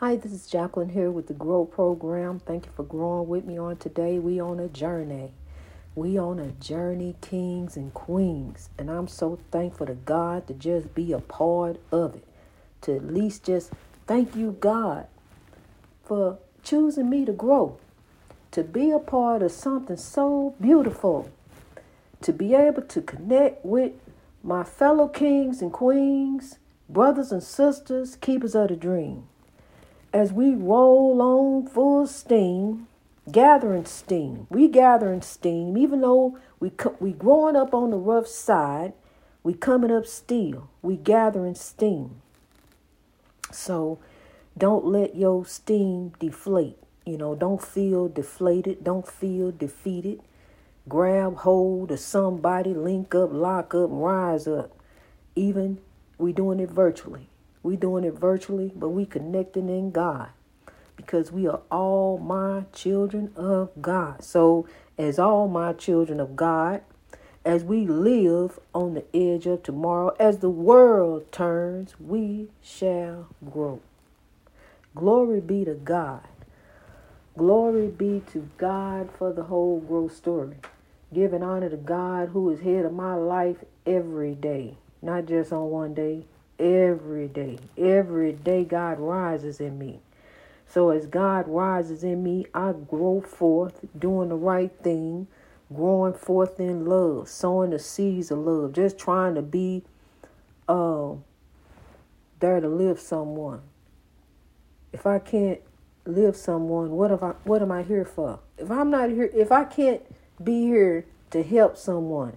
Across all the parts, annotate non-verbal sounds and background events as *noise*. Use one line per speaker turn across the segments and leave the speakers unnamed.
Hi, this is Jacqueline here with the Grow Program. Thank you for growing with me on today. We on a journey. We on a journey, kings and queens. And I'm so thankful to God to just be a part of it. To at least just thank you, God, for choosing me to grow. To be a part of something so beautiful. To be able to connect with my fellow kings and queens, brothers and sisters, keepers of the dream as we roll on full steam, gathering steam. We gathering steam, even though we we growing up on the rough side, we coming up still. We gathering steam. So don't let your steam deflate. You know, don't feel deflated. Don't feel defeated. Grab hold of somebody, link up, lock up, rise up. Even we doing it virtually. We doing it virtually, but we connecting in God because we are all my children of God. So, as all my children of God, as we live on the edge of tomorrow, as the world turns, we shall grow. Glory be to God. Glory be to God for the whole growth story. Giving honor to God who is head of my life every day, not just on one day, every day. Every day God rises in me. So as God rises in me, I grow forth doing the right thing, growing forth in love, sowing the seeds of love, just trying to be uh, there to live someone. If I can't live someone, what if I what am I here for? If I'm not here, if I can't be here to help someone,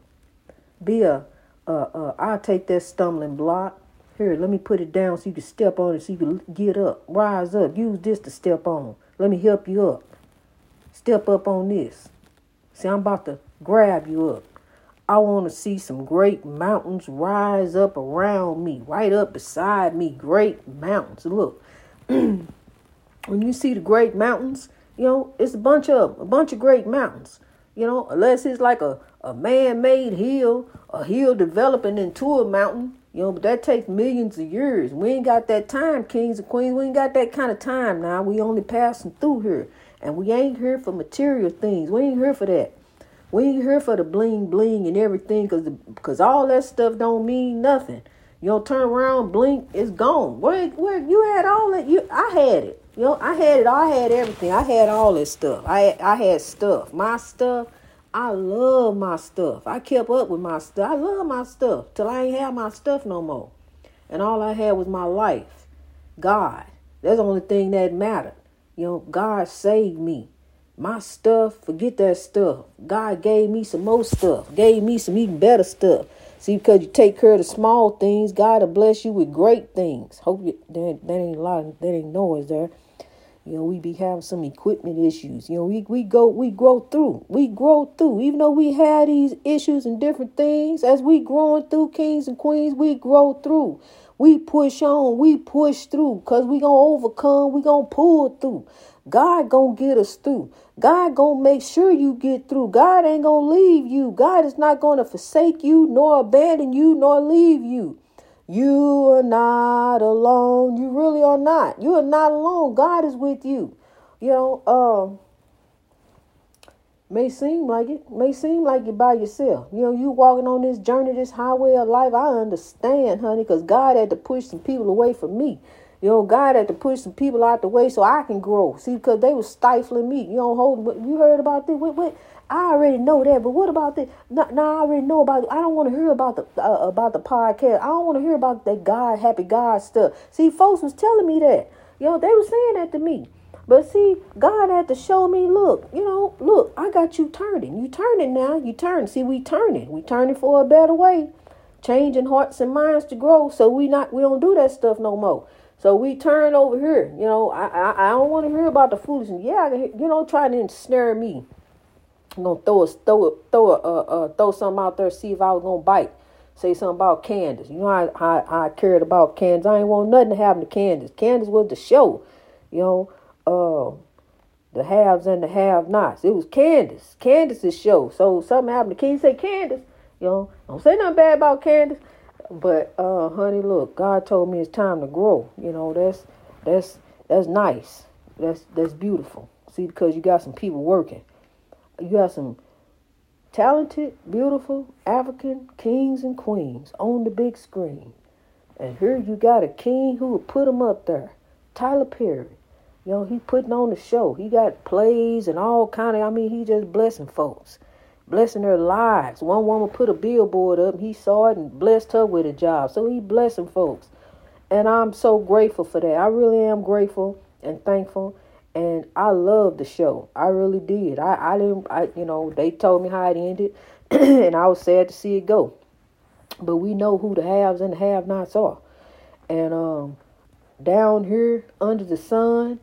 be a uh, uh, I'll take that stumbling block here, let me put it down so you can step on it so you can get up. Rise up. Use this to step on. Let me help you up. Step up on this. See, I'm about to grab you up. I want to see some great mountains rise up around me, right up beside me. Great mountains. Look, *clears throat* when you see the great mountains, you know, it's a bunch of a bunch of great mountains. You know, unless it's like a, a man-made hill, a hill developing into a mountain, you know, but that takes millions of years. We ain't got that time, kings and queens. We ain't got that kind of time now. We only passing through here. And we ain't here for material things. We ain't here for that. We ain't here for the bling bling and everything because all that stuff don't mean nothing. You know, turn around, blink, it's gone. Where where you had all that? You I had it. You know, I had it. I had everything. I had all this stuff. I I had stuff. My stuff I love my stuff. I kept up with my stuff. I love my stuff till I ain't have my stuff no more. And all I had was my life. God. That's the only thing that mattered. You know, God saved me. My stuff, forget that stuff. God gave me some more stuff, gave me some even better stuff. See, because you take care of the small things, God will bless you with great things. Hope you, that, that ain't a lot, that ain't noise there. You know, we be having some equipment issues. You know, we, we go we grow through. We grow through. Even though we had these issues and different things, as we growing through kings and queens, we grow through. We push on, we push through, because we gonna overcome, we gonna pull through. God gonna get us through. God gonna make sure you get through. God ain't gonna leave you. God is not gonna forsake you, nor abandon you, nor leave you. You are not alone. You really are not. You are not alone. God is with you. You know, um, may seem like it. May seem like you're by yourself. You know, you walking on this journey, this highway of life. I understand, honey, because God had to push some people away from me. You know, God had to push some people out the way so I can grow. See, because they were stifling me. You know, hold. You heard about this? What? What? I already know that, but what about this? No, no I already know about. It. I don't want to hear about the uh, about the podcast. I don't want to hear about that God happy God stuff. See, folks was telling me that. You know, they were saying that to me. But see, God had to show me, look, you know, look, I got you turning. You turning now. You turn. See, we turning. We turning for a better way. Changing hearts and minds to grow. So we not we don't do that stuff no more. So we turn over here. You know, I I, I don't want to hear about the foolishness. Yeah, you know, trying to ensnare me. I'm gonna throw a throw a, throw a, uh, uh, throw something out there, see if I was gonna bite. Say something about Candace. You know how, how I cared about Candace. I ain't want nothing to happen to Candace. Candace was the show. You know, uh, the haves and the have-nots. It was Candace. Candace's show. So something happened to Can you say Candace? You know, don't say nothing bad about Candace. But uh, honey, look, God told me it's time to grow. You know, that's that's That's nice. That's that's beautiful. See, because you got some people working. You got some talented, beautiful African kings and queens on the big screen. And here you got a king who would put them up there. Tyler Perry. You know, he putting on the show. He got plays and all kind of I mean, he just blessing folks. Blessing their lives. One woman put a billboard up, he saw it and blessed her with a job. So he blessing folks. And I'm so grateful for that. I really am grateful and thankful and I loved the show. I really did. I, I didn't. I you know they told me how it ended, *clears throat* and I was sad to see it go. But we know who the haves and the have-nots are, and um, down here under the sun,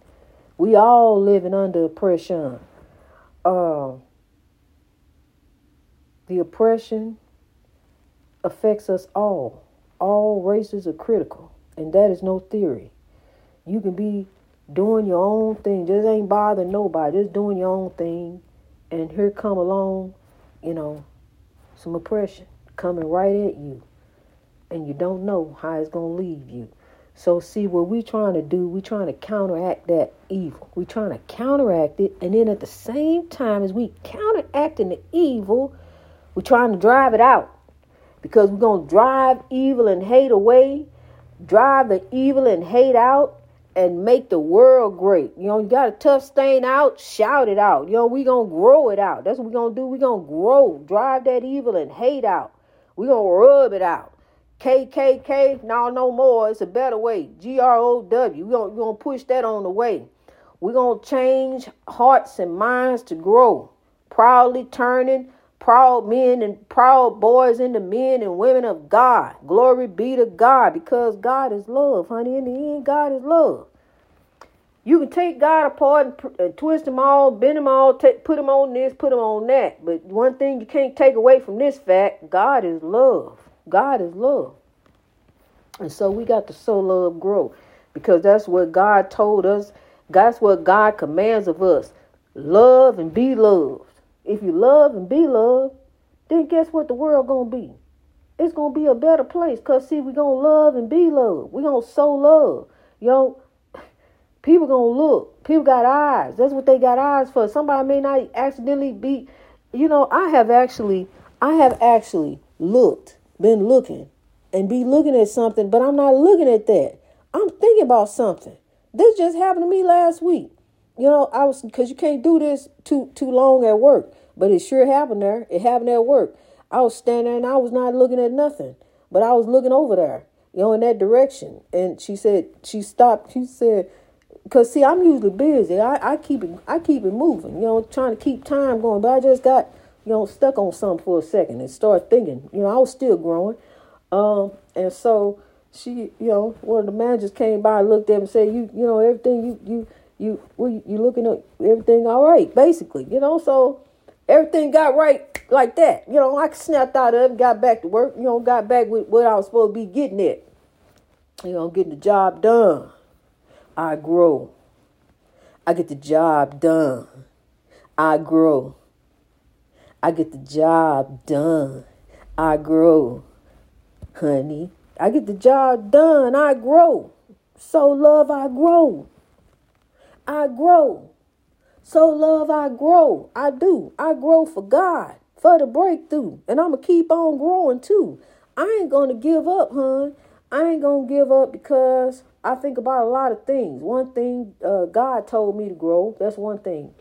we all living under oppression. Uh, the oppression affects us all. All races are critical, and that is no theory. You can be doing your own thing, just ain't bothering nobody, just doing your own thing. And here come along, you know, some oppression coming right at you. And you don't know how it's to leave you. So, see, what we trying to do, we trying to counteract that evil. we trying to counteract it. And then at the same time as we counteracting the evil, we trying to drive it out. Because we're going to drive evil and hate away, drive the evil and hate out, and make the world great. You know, you got a tough stain out, shout it out. You know, we gonna grow it out. That's what we gonna do. we gonna grow, drive that evil and hate out. we gonna rub it out. KKK, no, no more. It's a better way. G R O W. we gonna, we gonna push that on the way. we gonna change hearts and minds to grow. Proudly turning proud men and proud boys into men and women of God. Glory be to God because God is love, honey. In the end, God is love. You can take God apart and, and twist him all, bend him all, put him on this, put him on that. But one thing you can't take away from this fact God is love. God is love. And so we got to sow love grow because that's what God told us. That's what God commands of us. Love and be loved. If you love and be loved, then guess what the world gonna be? It's gonna be a better place. Cause see, we gonna love and be loved. We gonna sow love. Yo, *laughs* people gonna look. People got eyes. That's what they got eyes for. Somebody may not accidentally be. You know, I have actually, I have actually looked, been looking, and be looking at something, but I'm not looking at that. I'm thinking about something. This just happened to me last week. You know, I was because you can't do this too too long at work. But it sure happened there. It happened at work. I was standing there and I was not looking at nothing, but I was looking over there, you know, in that direction. And she said, she stopped. She said, because see, I'm usually busy. I, I keep it, I keep it moving, you know, trying to keep time going. But I just got, you know, stuck on something for a second and started thinking. You know, I was still growing, um, and so she, you know, one of the managers came by, looked at him, and said, "You, you know, everything you, you, you, well, you looking at everything all right, basically, you know." So everything got right like that. You know, I snapped out of it, got back to work, you know, got back with what I was supposed to be getting at. You know, getting the job done. I grow. I get the job done. I grow. I get the job done. I grow. Honey, I get the job done. I grow. Sow love, I grow. I grow. Sow love, I grow. I do. I grow for God, for the breakthrough. And I'm going to keep on growing too. I ain't going to give up, hon. I ain't going to give up because I think about a lot of things. One thing, uh, God told me to grow. That's one thing.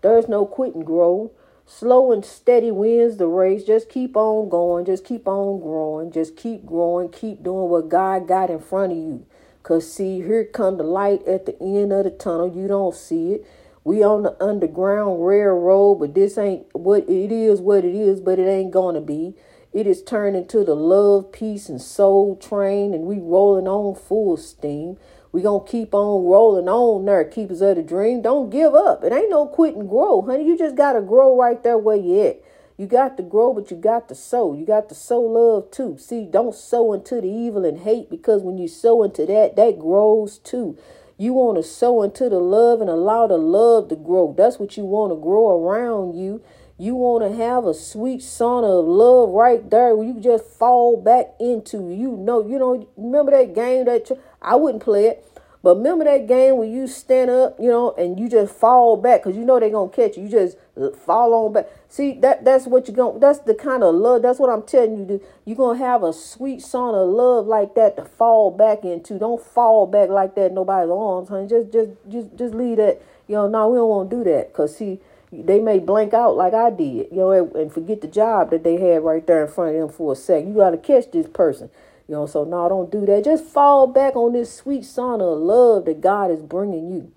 There's no quitting grow. Slow and steady wins the race. Just keep on going. Just keep on growing. Just keep growing. Keep doing what God got in front of you. Because, see, here come the light at the end of the tunnel. You don't see it. We on the underground railroad, but this ain't what it is what it is, but it ain't gonna be. It is turning to the love, peace, and soul train, and we rolling on full steam. We gonna keep on rolling on there, keepers of the dream. Don't give up. It ain't no quit and grow, honey. You just gotta grow right there where you at. You got to grow, but you got to sow. You got to sow love too. See, don't sow into the evil and hate because when you sow into that, that grows too. You want to sow into the love and allow the love to grow. That's what you want to grow around you. You want to have a sweet sauna of love right there where you just fall back into. You know, you know, remember that game that I wouldn't play it, But remember that game when you stand up, you know, and you just fall back because you know they're gonna catch you. You just uh, fall on back. See that that's what you're gonna. That's the kind of love. That's what I'm telling you. You're gonna have a sweet song of love like that to fall back into. Don't fall back like that. Nobody's arms, honey. Just just just just leave that. You know, no, we don't want to do that because see they may blank out like I did, you know, and forget the job that they had right there in front of them for a second. You got to catch this person. You know, so no, don't do that. Just fall back on this sweet song of love that God is bringing you.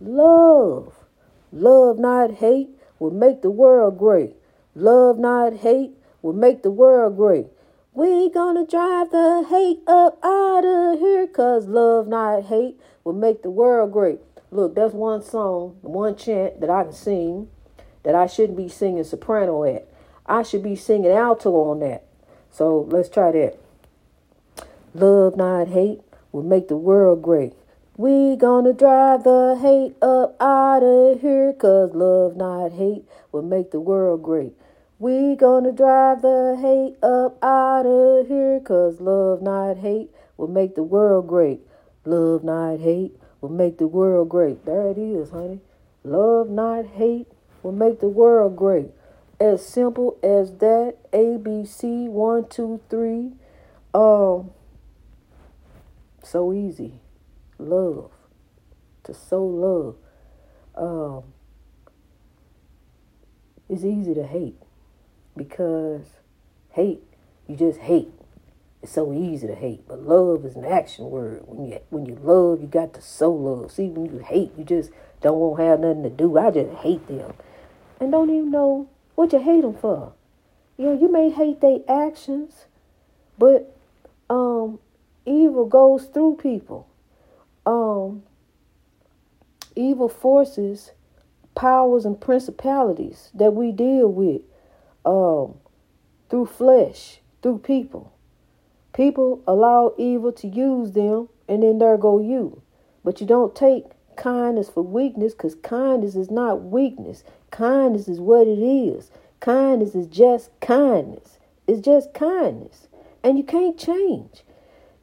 Love. Love, not hate, will make the world great. Love, not hate, will make the world great. We gonna drive the hate up out of here, cause love, not hate, will make the world great. Look, that's one song, one chant that I can sing that I shouldn't be singing soprano at. I should be singing alto on that. So let's try that. Love, not hate, will make the world great. We gonna drive the hate up out of here, cause love, not hate, will make the world great. We gonna drive the hate up out of here, cause love, not hate, will make the world great. Love, not hate, will make the world great. There it is, honey. Love, not hate, will make the world great. As simple as that. A B C one, two, three. Um so easy. Love. To sow love. Um, it's easy to hate because hate, you just hate. It's so easy to hate, but love is an action word. When you when you love, you got to sow love. See, when you hate, you just don't want to have nothing to do. I just hate them, and don't even know what you hate them for. You know, you may hate their actions, but um, evil goes through people. Um, evil forces, powers, and principalities that we deal with um, through flesh, through people. People allow evil to use them, and then there go you. But you don't take kindness for weakness because kindness is not weakness. Kindness is what it is. Kindness is just kindness. It's just kindness. And you can't change.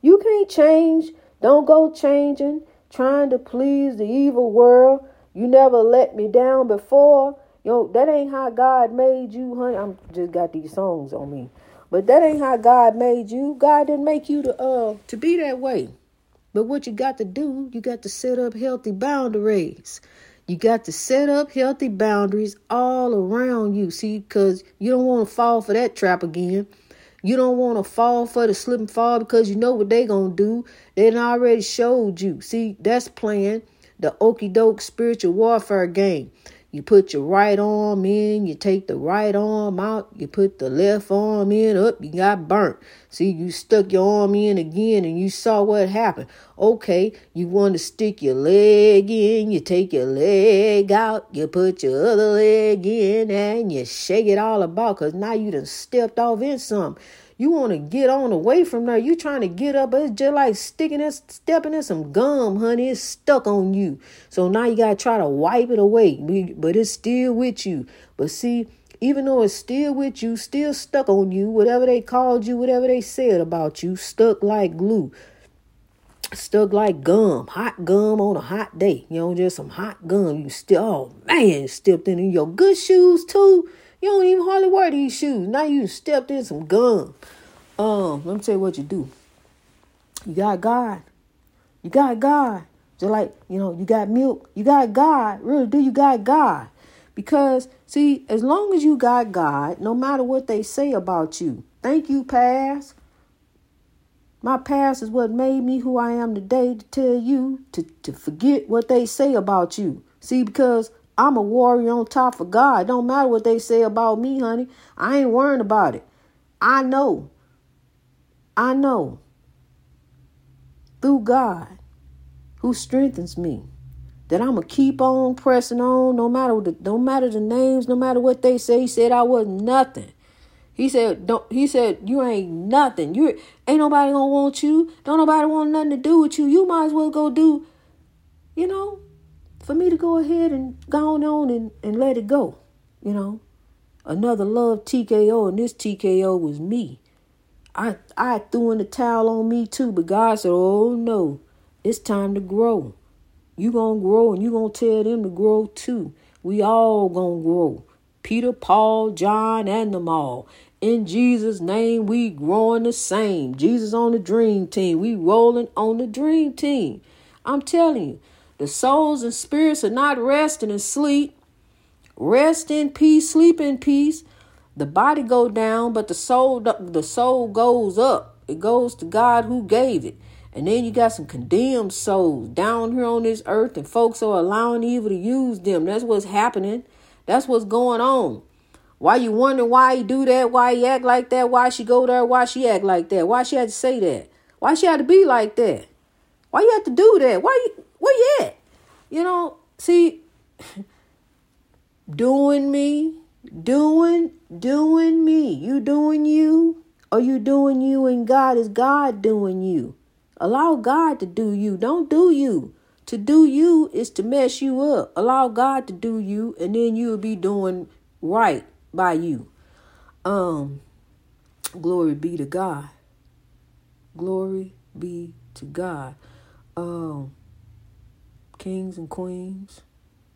You can't change. Don't go changing, trying to please the evil world. You never let me down before. Yo, that ain't how God made you, honey. I'm just got these songs on me. But that ain't how God made you. God didn't make you to uh to be that way. But what you got to do, you got to set up healthy boundaries. You got to set up healthy boundaries all around you. See, because you don't want to fall for that trap again. You don't want to fall for the slip and fall because you know what they gonna do. They already showed you. See, that's playing the okey doke spiritual warfare game. You put your right arm in, you take the right arm out, you put the left arm in, up, you got burnt. See, you stuck your arm in again and you saw what happened. Okay, you want to stick your leg in, you take your leg out, you put your other leg in, and you shake it all about because now you done stepped off in something. You want to get on away from there. You trying to get up, but it's just like sticking and stepping in some gum, honey. It's stuck on you. So now you gotta try to wipe it away, but it's still with you. But see, even though it's still with you, still stuck on you, whatever they called you, whatever they said about you, stuck like glue. Stuck like gum, hot gum on a hot day. You know, just some hot gum. You still, oh man, stepped in your good shoes too. You don't even hardly wear these shoes. Now you stepped in some gum. Um, let me tell you what you do. You got God. You got God. Just like, you know, you got milk. You got God. Really, do you got God? Because, see, as long as you got God, no matter what they say about you, thank you, past. My past is what made me who I am today to tell you to, to forget what they say about you. See, because I'm a warrior on top of God. Don't matter what they say about me, honey. I ain't worrying about it. I know. I know. Through God, who strengthens me, that I'm gonna keep on pressing on, no matter the, no matter the names, no matter what they say. He said I was nothing. He said, "Don't." He said, "You ain't nothing. You ain't nobody gonna want you. Don't nobody want nothing to do with you. You might as well go do, you know, for me to go ahead and go on and, and let it go. You know, another love TKO, and this TKO was me. I I threw in the towel on me too, but God said, "Oh no, It's time to grow. You gonna grow and you gonna tell them to grow too. We all gonna grow. Peter, Paul, John, and them all. In Jesus' name, we growing the same. Jesus on the dream team. We rolling on the dream team. I'm telling you, the souls and spirits are not resting in sleep. Rest in peace, sleep in peace. The body go down, but the soul the soul goes up. It goes to God who gave it. And then you got some condemned souls down here on this earth, and folks are allowing evil to use them. That's what's happening. That's what's going on. Why you wondering why he do that? Why he act like that? Why she go there? Why she act like that? Why she had to say that? Why she had to be like that? Why you have to do that? Why you where you at? You know, see, *laughs* doing me, doing, doing me. You doing you, or you doing you and God is God doing you. Allow God to do you. Don't do you. To do you is to mess you up. Allow God to do you, and then you'll be doing right by you. Um, glory be to God. Glory be to God. Um, kings and queens,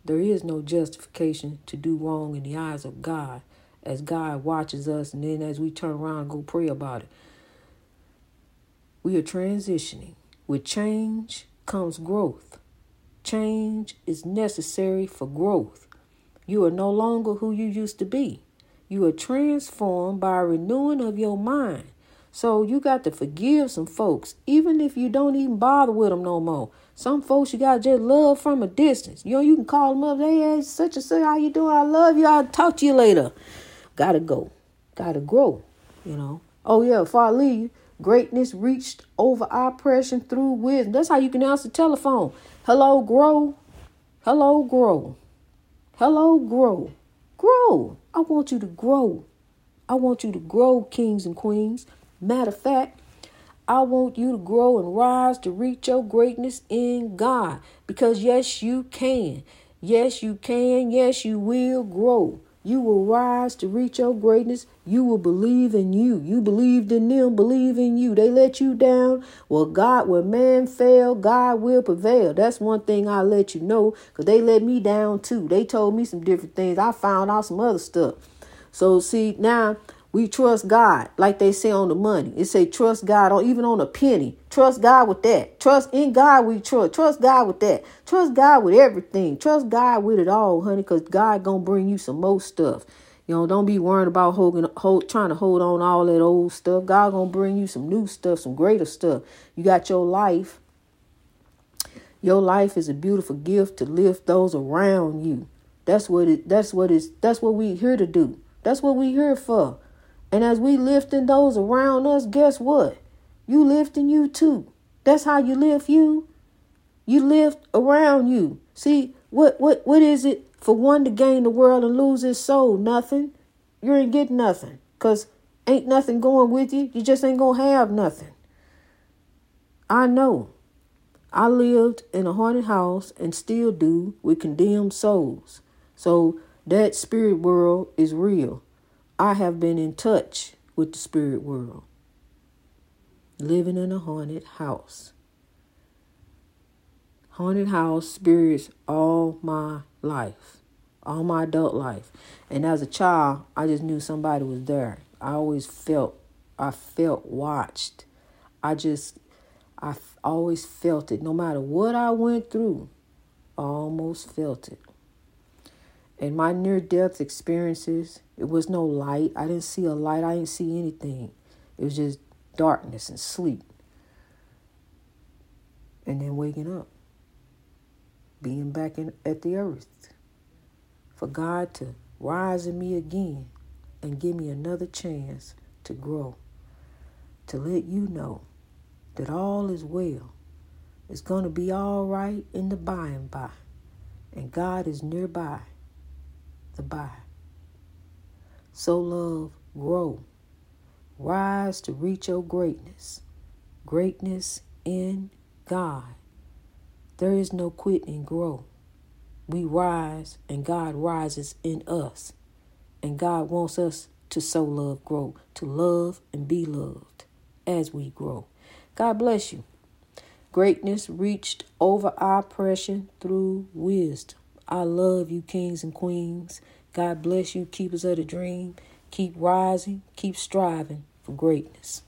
there is no justification to do wrong in the eyes of God as God watches us and then as we turn around and go pray about it. We are transitioning. With change comes growth. Change is necessary for growth. You are no longer who you used to be. You are transformed by a renewing of your mind. So you got to forgive some folks, even if you don't even bother with them no more. Some folks you got to just love from a distance. You know, you can call them up. Hey, such and such, how you doing? I love you. I'll talk to you later. Gotta go. Gotta grow, you know. Oh, yeah, if I leave, greatness reached over oppression through wisdom. That's how you can answer the telephone. Hello, grow. Hello, grow. Hello, grow. Grow. I want you to grow. I want you to grow, kings and queens. Matter of fact, I want you to grow and rise to reach your greatness in God. Because yes, you can. Yes, you can. Yes, you will grow. You will rise to reach your greatness. You will believe in you. You believed in them, believe in you. They let you down. Well, God, when man fail, God will prevail. That's one thing I let you know because they let me down too. They told me some different things. I found out some other stuff. So, see, now we trust God, like they say on the money. It say trust God on even on a penny. Trust God with that. Trust in God we trust. Trust God with that. Trust God with everything. Trust God with it all, honey, because God gonna bring you some more stuff. You know, don't be worrying about holding, hold, trying to hold on all that old stuff. God gonna bring you some new stuff, some greater stuff. You got your life. Your life is a beautiful gift to lift those around you. That's what it. That's what is. That's what we here to do. That's what we here for. And as we lifting those around us, guess what? You lifting you too. That's how you lift you. You lift around you. See, what what what is it for one to gain the world and lose his soul? Nothing. You ain't getting nothing. Cause ain't nothing going with you. You just ain't gonna have nothing. I know. I lived in a haunted house and still do with condemned souls. So that spirit world is real. I have been in touch with the spirit world, living in a haunted house. Haunted house spirits all my life, all my adult life. And as a child, I just knew somebody was there. I always felt, I felt watched. I just, I always felt it. No matter what I went through, I almost felt it. In my near death experiences, it was no light. I didn't see a light. I didn't see anything. It was just darkness and sleep. And then waking up, being back in, at the earth. For God to rise in me again and give me another chance to grow. To let you know that all is well. It's going to be all right in the by and by. And God is nearby the by. Sow love, grow. Rise to reach your greatness. Greatness in God. There is no quit and grow. We rise and God rises in us. And God wants us to sow love, grow, to love and be loved as we grow. God bless you. Greatness reached over oppression through wisdom. I love you, kings and queens. God bless you, keepers of the dream. Keep rising, keep striving for greatness.